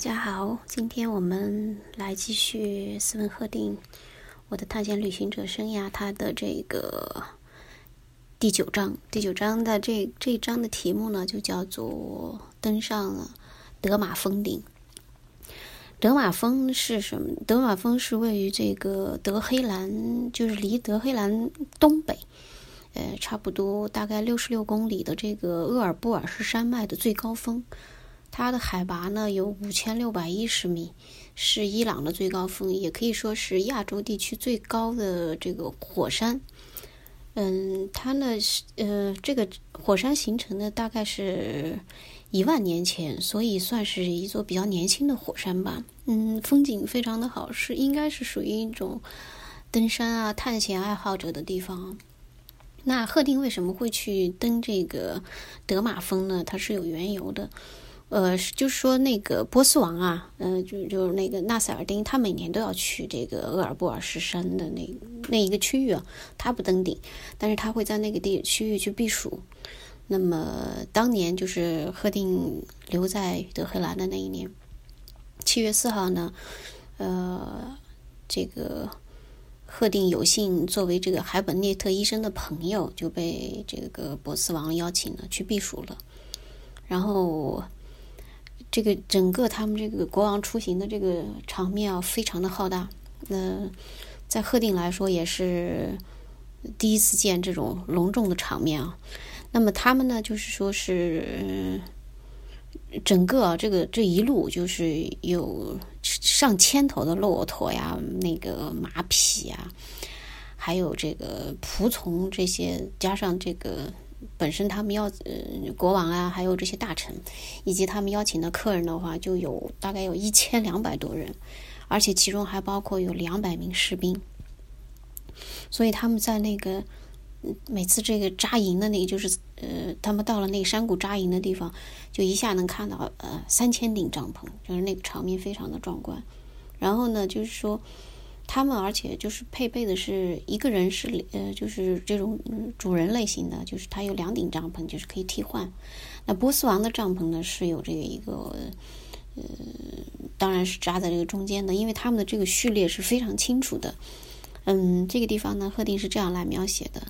家好，今天我们来继续斯文赫定《我的探险旅行者生涯》它的这个第九章。第九章的这这一章的题目呢，就叫做登上了德玛峰顶。德玛峰是什么？德玛峰是位于这个德黑兰，就是离德黑兰东北，呃，差不多大概六十六公里的这个厄尔布尔士山脉的最高峰。它的海拔呢有五千六百一十米，是伊朗的最高峰，也可以说是亚洲地区最高的这个火山。嗯，它呢是呃，这个火山形成的大概是一万年前，所以算是一座比较年轻的火山吧。嗯，风景非常的好，是应该是属于一种登山啊、探险爱好者的地方。那赫定为什么会去登这个德玛峰呢？它是有缘由的。呃，就是说那个波斯王啊，嗯，就就是那个纳赛尔丁，他每年都要去这个厄尔布尔士山的那那一个区域啊，他不登顶，但是他会在那个地区域去避暑。那么当年就是赫定留在德黑兰的那一年，七月四号呢，呃，这个赫定有幸作为这个海本涅特医生的朋友，就被这个波斯王邀请了去避暑了，然后。这个整个他们这个国王出行的这个场面啊，非常的浩大。那在赫定来说，也是第一次见这种隆重的场面啊。那么他们呢，就是说是整个这个这一路，就是有上千头的骆驼呀，那个马匹呀，还有这个仆从这些，加上这个。本身他们要呃国王啊，还有这些大臣，以及他们邀请的客人的话，就有大概有一千两百多人，而且其中还包括有两百名士兵。所以他们在那个每次这个扎营的那个，就是呃他们到了那个山谷扎营的地方，就一下能看到呃三千顶帐篷，就是那个场面非常的壮观。然后呢，就是说。他们而且就是配备的是一个人是呃就是这种主人类型的，就是他有两顶帐篷，就是可以替换。那波斯王的帐篷呢是有这个一个呃，当然是扎在这个中间的，因为他们的这个序列是非常清楚的。嗯，这个地方呢，赫定是这样来描写的。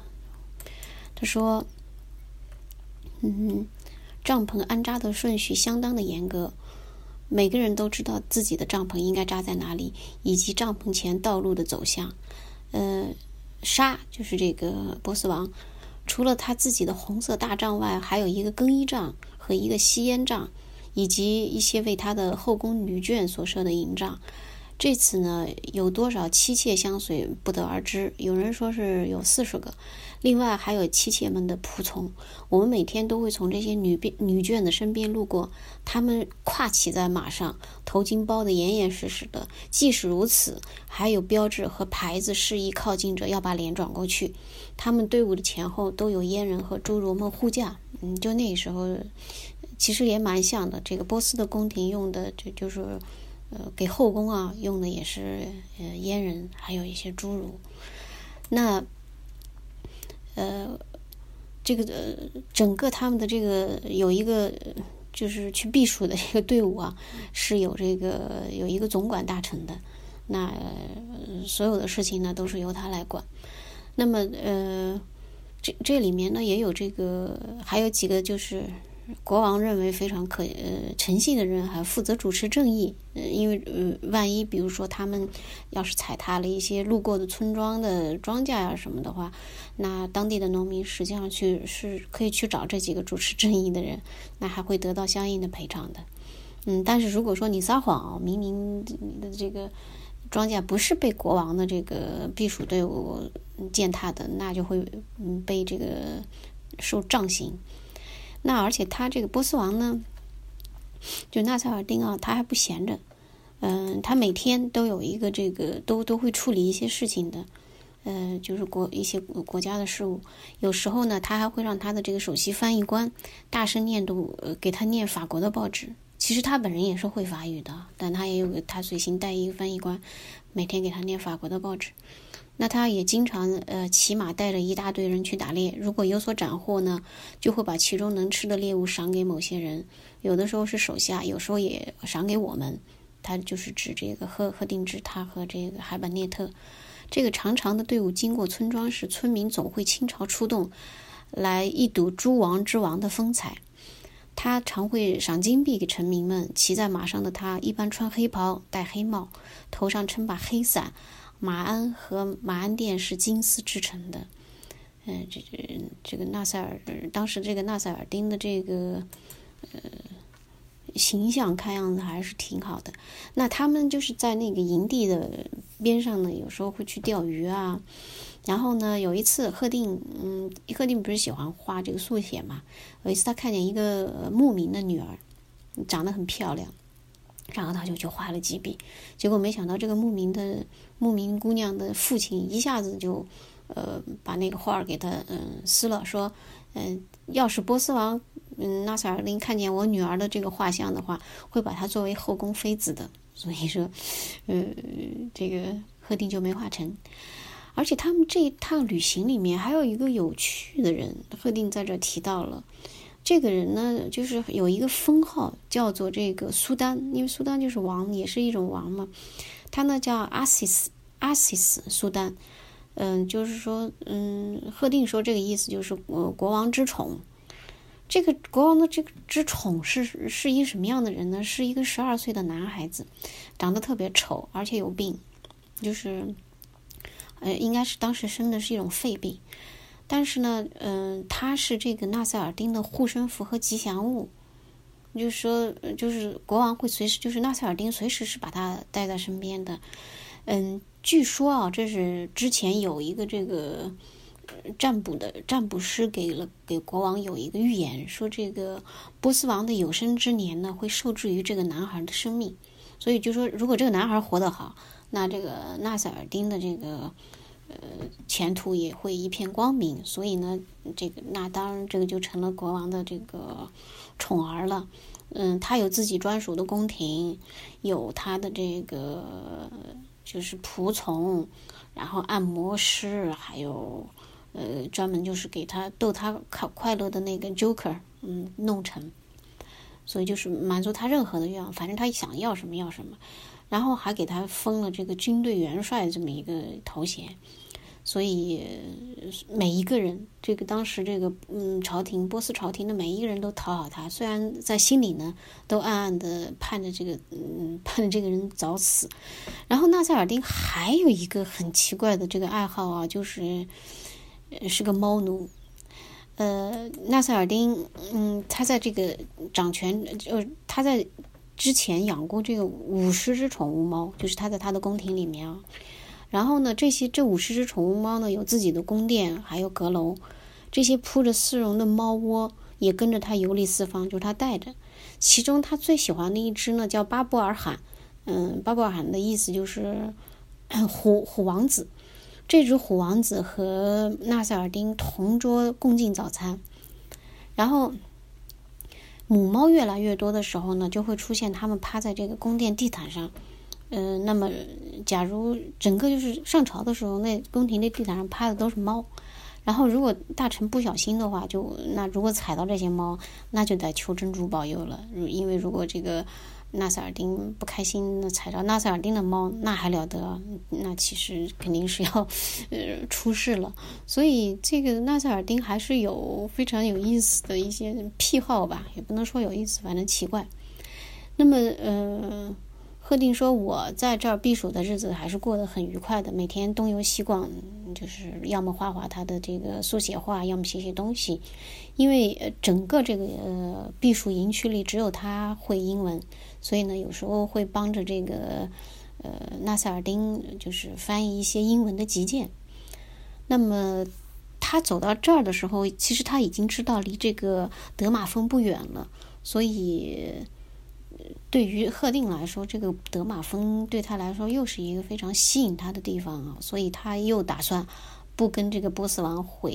他说，嗯，帐篷安扎的顺序相当的严格。每个人都知道自己的帐篷应该扎在哪里，以及帐篷前道路的走向。呃，沙就是这个波斯王，除了他自己的红色大帐外，还有一个更衣帐和一个吸烟帐，以及一些为他的后宫女眷所设的营帐。这次呢，有多少妻妾相随不得而知。有人说是有四十个，另外还有妻妾们的仆从。我们每天都会从这些女婢女眷的身边路过，她们跨骑在马上，头巾包得严严实实的。即使如此，还有标志和牌子示意靠近者要把脸转过去。他们队伍的前后都有阉人和侏儒们护驾。嗯，就那时候，其实也蛮像的。这个波斯的宫廷用的就就是。呃，给后宫啊用的也是呃阉人，还有一些侏儒。那呃，这个呃，整个他们的这个有一个就是去避暑的这个队伍啊，是有这个有一个总管大臣的。那所有的事情呢，都是由他来管。那么呃，这这里面呢，也有这个还有几个就是。国王认为非常可呃诚信的人，还负责主持正义。呃，因为呃，万一比如说他们要是踩踏了一些路过的村庄的庄稼呀什么的话，那当地的农民实际上去是可以去找这几个主持正义的人，那还会得到相应的赔偿的。嗯，但是如果说你撒谎，明明你的这个庄稼不是被国王的这个避暑队伍践踏的，那就会嗯被这个受杖刑。那而且他这个波斯王呢，就纳赛尔丁啊，他还不闲着，嗯，他每天都有一个这个都都会处理一些事情的，呃，就是国一些国家的事务。有时候呢，他还会让他的这个首席翻译官大声念读，给他念法国的报纸。其实他本人也是会法语的，但他也有他随行带一个翻译官，每天给他念法国的报纸。那他也经常呃骑马带着一大堆人去打猎，如果有所斩获呢，就会把其中能吃的猎物赏给某些人，有的时候是手下，有时候也赏给我们。他就是指这个赫赫定之，他和这个海本涅特，这个长长的队伍经过村庄时，村民总会倾巢出动，来一睹诸王之王的风采。他常会赏金币给臣民们。骑在马上的他一般穿黑袍，戴黑帽，头上撑把黑伞。马鞍和马鞍垫是金丝织成的。嗯，这这这个纳赛尔，当时这个纳赛尔丁的这个呃形象，看样子还是挺好的。那他们就是在那个营地的边上呢，有时候会去钓鱼啊。然后呢，有一次贺定，嗯，贺定不是喜欢画这个速写嘛？有一次他看见一个牧民的女儿，长得很漂亮。然后他就去画了几笔，结果没想到这个牧民的牧民姑娘的父亲一下子就，呃，把那个画给他嗯撕了，说，嗯，要是波斯王嗯纳赛尔林看见我女儿的这个画像的话，会把她作为后宫妃子的。所以说，呃，这个贺定就没画成。而且他们这一趟旅行里面还有一个有趣的人，贺定在这提到了。这个人呢，就是有一个封号，叫做这个苏丹，因为苏丹就是王，也是一种王嘛。他呢叫阿西斯，阿西斯苏丹。嗯，就是说，嗯，赫定说这个意思就是呃国王之宠。这个国王的这个之宠是是一什么样的人呢？是一个十二岁的男孩子，长得特别丑，而且有病，就是呃应该是当时生的是一种肺病。但是呢，嗯，他是这个纳赛尔丁的护身符和吉祥物，就是说，就是国王会随时，就是纳赛尔丁随时是把他带在身边的。嗯，据说啊，这是之前有一个这个占卜的占卜师给了给国王有一个预言，说这个波斯王的有生之年呢会受制于这个男孩的生命，所以就说如果这个男孩活得好，那这个纳赛尔丁的这个。呃，前途也会一片光明，所以呢，这个那当然这个就成了国王的这个宠儿了。嗯，他有自己专属的宫廷，有他的这个就是仆从，然后按摩师，还有呃专门就是给他逗他快快乐的那个 Joker，嗯，弄成，所以就是满足他任何的愿望，反正他想要什么要什么，然后还给他封了这个军队元帅这么一个头衔。所以每一个人，这个当时这个嗯朝廷波斯朝廷的每一个人都讨好他，虽然在心里呢都暗暗的盼着这个嗯盼着这个人早死。然后纳赛尔丁还有一个很奇怪的这个爱好啊，就是是个猫奴。呃，纳赛尔丁嗯他在这个掌权就他在之前养过这个五十只宠物猫，就是他在他的宫廷里面啊。然后呢，这些这五十只宠物猫呢，有自己的宫殿，还有阁楼。这些铺着丝绒的猫窝也跟着它游历四方，就是它带着。其中他最喜欢的一只呢，叫巴布尔罕。嗯，巴布尔罕的意思就是 虎虎王子。这只虎王子和纳赛尔丁同桌共进早餐。然后母猫越来越多的时候呢，就会出现它们趴在这个宫殿地毯上。嗯，那么，假如整个就是上朝的时候，那宫廷的地毯上趴的都是猫，然后如果大臣不小心的话，就那如果踩到这些猫，那就得求真主保佑了。因为如果这个纳赛尔丁不开心那踩着纳赛尔丁的猫，那还了得？那其实肯定是要 呃出事了。所以这个纳赛尔丁还是有非常有意思的一些癖好吧，也不能说有意思，反正奇怪。那么，呃。贺定说：“我在这儿避暑的日子还是过得很愉快的，每天东游西逛，就是要么画画他的这个速写画，要么写写东西。因为整个这个呃避暑营区里只有他会英文，所以呢，有时候会帮着这个呃纳赛尔丁，就是翻译一些英文的急件。那么他走到这儿的时候，其实他已经知道离这个德马峰不远了，所以。”对于赫定来说，这个德马峰对他来说又是一个非常吸引他的地方啊，所以他又打算不跟这个波斯王回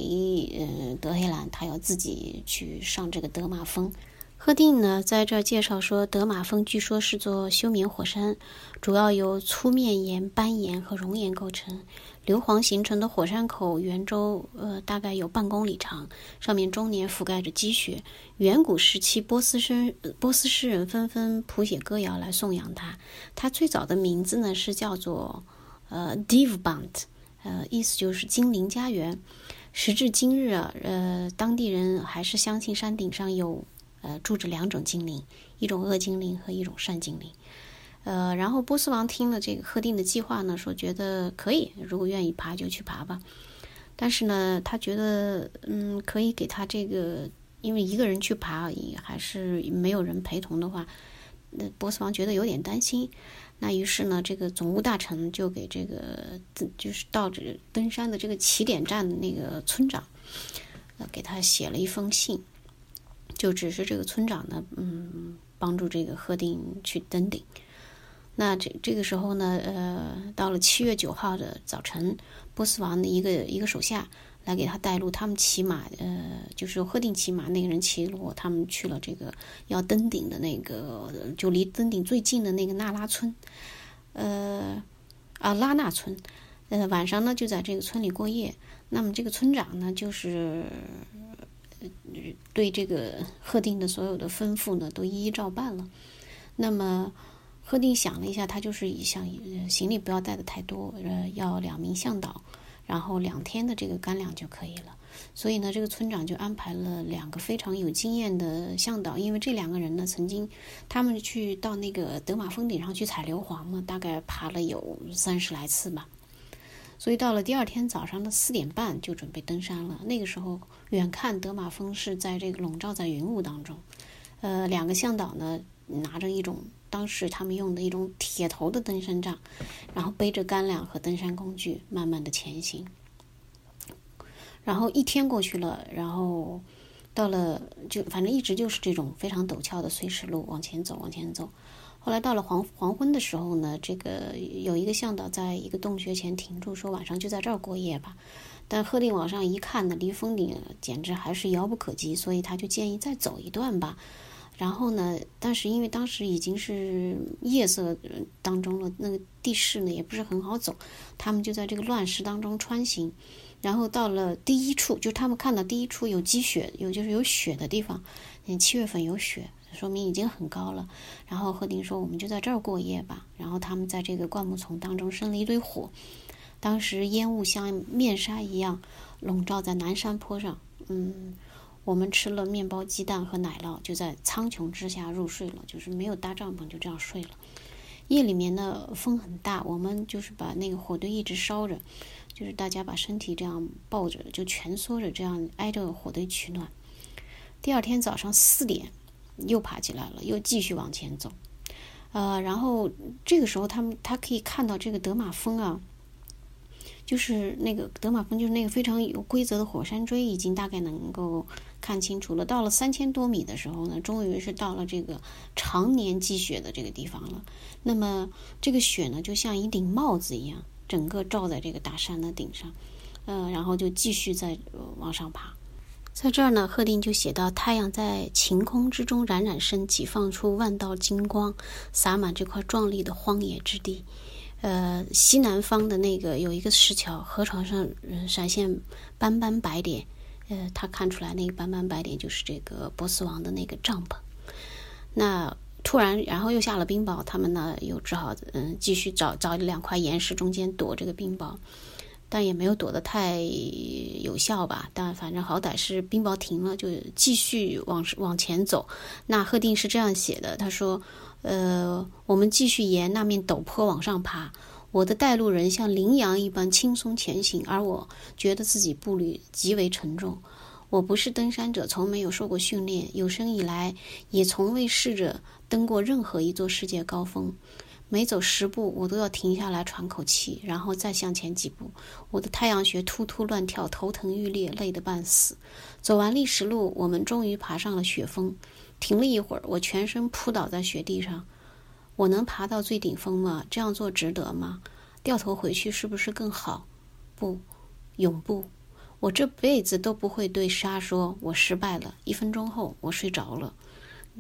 呃德黑兰，他要自己去上这个德马峰。赫定呢，在这儿介绍说，德玛峰据说是座休眠火山，主要由粗面岩、斑岩和熔岩构成。硫磺形成的火山口圆周，呃，大概有半公里长，上面终年覆盖着积雪。远古时期，波斯诗波斯诗人纷纷谱写歌谣来颂扬它。它最早的名字呢是叫做呃 Divbant，呃，意思就是精灵家园。时至今日啊，呃，当地人还是相信山顶上有。呃，住着两种精灵，一种恶精灵和一种善精灵。呃，然后波斯王听了这个赫定的计划呢，说觉得可以，如果愿意爬就去爬吧。但是呢，他觉得，嗯，可以给他这个，因为一个人去爬还是没有人陪同的话，那波斯王觉得有点担心。那于是呢，这个总务大臣就给这个，就是到这登山的这个起点站的那个村长，呃，给他写了一封信。就只是这个村长呢，嗯，帮助这个贺定去登顶。那这这个时候呢，呃，到了七月九号的早晨，波斯王的一个一个手下来给他带路，他们骑马，呃，就是贺定骑马，那个人骑骆，他们去了这个要登顶的那个，就离登顶最近的那个那拉村，呃，啊拉纳村，呃，晚上呢就在这个村里过夜。那么这个村长呢，就是。对这个贺定的所有的吩咐呢，都一一照办了。那么贺定想了一下，他就是想行李不要带的太多，呃，要两名向导，然后两天的这个干粮就可以了。所以呢，这个村长就安排了两个非常有经验的向导，因为这两个人呢，曾经他们去到那个德玛峰顶上去采硫磺嘛，大概爬了有三十来次吧。所以到了第二天早上的四点半就准备登山了。那个时候，远看德玛峰是在这个笼罩在云雾当中。呃，两个向导呢，拿着一种当时他们用的一种铁头的登山杖，然后背着干粮和登山工具，慢慢的前行。然后一天过去了，然后到了就反正一直就是这种非常陡峭的碎石路，往前走，往前走。后来到了黄黄昏的时候呢，这个有一个向导在一个洞穴前停住，说晚上就在这儿过夜吧。但赫定往上一看呢，离峰顶简直还是遥不可及，所以他就建议再走一段吧。然后呢，但是因为当时已经是夜色当中了，那个地势呢也不是很好走，他们就在这个乱石当中穿行。然后到了第一处，就他们看到第一处有积雪，有就是有雪的地方，嗯，七月份有雪。说明已经很高了。然后贺定说：“我们就在这儿过夜吧。”然后他们在这个灌木丛当中生了一堆火，当时烟雾像面纱一样笼罩在南山坡上。嗯，我们吃了面包、鸡蛋和奶酪，就在苍穹之下入睡了，就是没有搭帐篷，就这样睡了。夜里面呢，风很大，我们就是把那个火堆一直烧着，就是大家把身体这样抱着，就蜷缩着，这样挨着火堆取暖。第二天早上四点。又爬起来了，又继续往前走，呃，然后这个时候他们他可以看到这个德玛峰啊，就是那个德玛峰，就是那个非常有规则的火山锥，已经大概能够看清楚了。到了三千多米的时候呢，终于是到了这个常年积雪的这个地方了。那么这个雪呢，就像一顶帽子一样，整个罩在这个大山的顶上，呃，然后就继续在往上爬。在这儿呢，赫定就写到：太阳在晴空之中冉冉升起，放出万道金光，洒满这块壮丽的荒野之地。呃，西南方的那个有一个石桥，河床上闪现斑斑白点。呃，他看出来那个斑斑白点就是这个波斯王的那个帐篷。那突然，然后又下了冰雹，他们呢又只好嗯继续找找两块岩石中间躲这个冰雹。但也没有躲得太有效吧，但反正好歹是冰雹停了，就继续往往前走。那赫定是这样写的，他说：“呃，我们继续沿那面陡坡往上爬，我的带路人像羚羊一般轻松前行，而我觉得自己步履极为沉重。我不是登山者，从没有受过训练，有生以来也从未试着登过任何一座世界高峰。”每走十步，我都要停下来喘口气，然后再向前几步。我的太阳穴突突乱跳，头疼欲裂，累得半死。走完历史路，我们终于爬上了雪峰。停了一会儿，我全身扑倒在雪地上。我能爬到最顶峰吗？这样做值得吗？掉头回去是不是更好？不，永不。我这辈子都不会对沙说“我失败了”。一分钟后，我睡着了。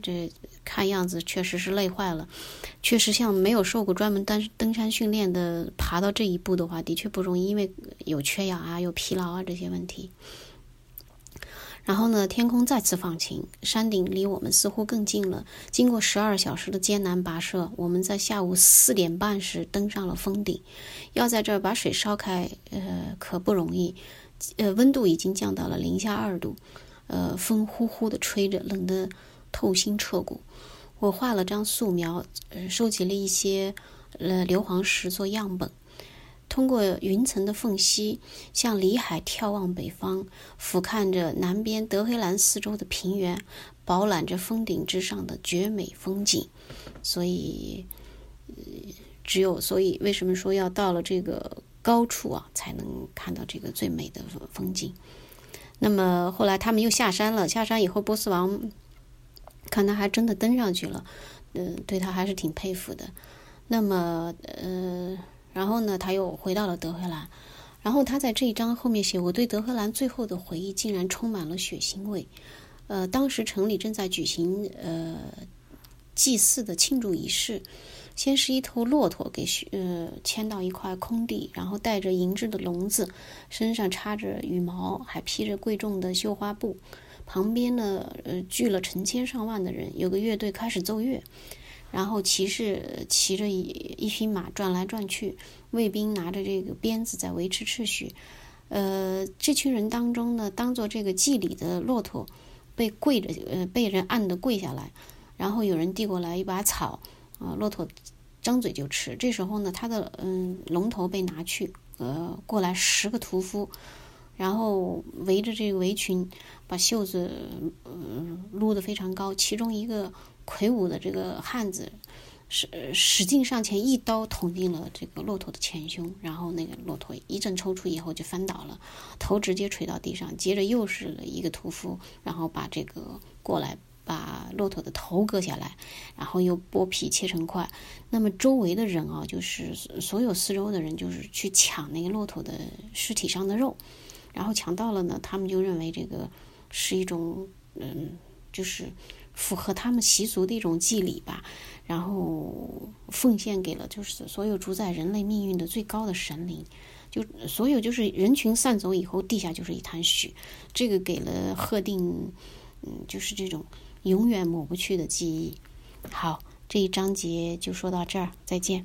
这看样子确实是累坏了，确实像没有受过专门登登山训练的，爬到这一步的话，的确不容易，因为有缺氧啊，有疲劳啊这些问题。然后呢，天空再次放晴，山顶离我们似乎更近了。经过十二小时的艰难跋涉，我们在下午四点半时登上了峰顶。要在这儿把水烧开，呃，可不容易。呃，温度已经降到了零下二度，呃，风呼呼的吹着，冷得透心彻骨。我画了张素描，呃，收集了一些呃硫磺石做样本。通过云层的缝隙，向里海眺望北方，俯瞰着南边德黑兰四周的平原，饱览着峰顶之上的绝美风景。所以，呃，只有所以，为什么说要到了这个高处啊，才能看到这个最美的风景？那么后来他们又下山了。下山以后，波斯王看他还真的登上去了，嗯，对他还是挺佩服的。那么，呃。然后呢，他又回到了德黑兰。然后他在这一章后面写：“我对德黑兰最后的回忆竟然充满了血腥味。”呃，当时城里正在举行呃祭祀的庆祝仪式。先是一头骆驼给呃牵到一块空地，然后带着银质的笼子，身上插着羽毛，还披着贵重的绣花布。旁边呢，呃，聚了成千上万的人，有个乐队开始奏乐。然后骑士骑着一一匹马转来转去，卫兵拿着这个鞭子在维持秩序。呃，这群人当中呢，当做这个祭礼的骆驼被跪着，呃，被人按的跪下来。然后有人递过来一把草，啊，骆驼张嘴就吃。这时候呢，他的嗯龙头被拿去，呃，过来十个屠夫，然后围着这个围裙，把袖子嗯撸得非常高，其中一个。魁梧的这个汉子使使劲上前，一刀捅进了这个骆驼的前胸，然后那个骆驼一阵抽搐，以后就翻倒了，头直接垂到地上。接着又是一个屠夫，然后把这个过来把骆驼的头割下来，然后又剥皮切成块。那么周围的人啊，就是所有四周的人，就是去抢那个骆驼的尸体上的肉，然后抢到了呢，他们就认为这个是一种嗯，就是。符合他们习俗的一种祭礼吧，然后奉献给了就是所有主宰人类命运的最高的神灵，就所有就是人群散走以后，地下就是一滩血，这个给了贺定，嗯，就是这种永远抹不去的记忆。好，这一章节就说到这儿，再见。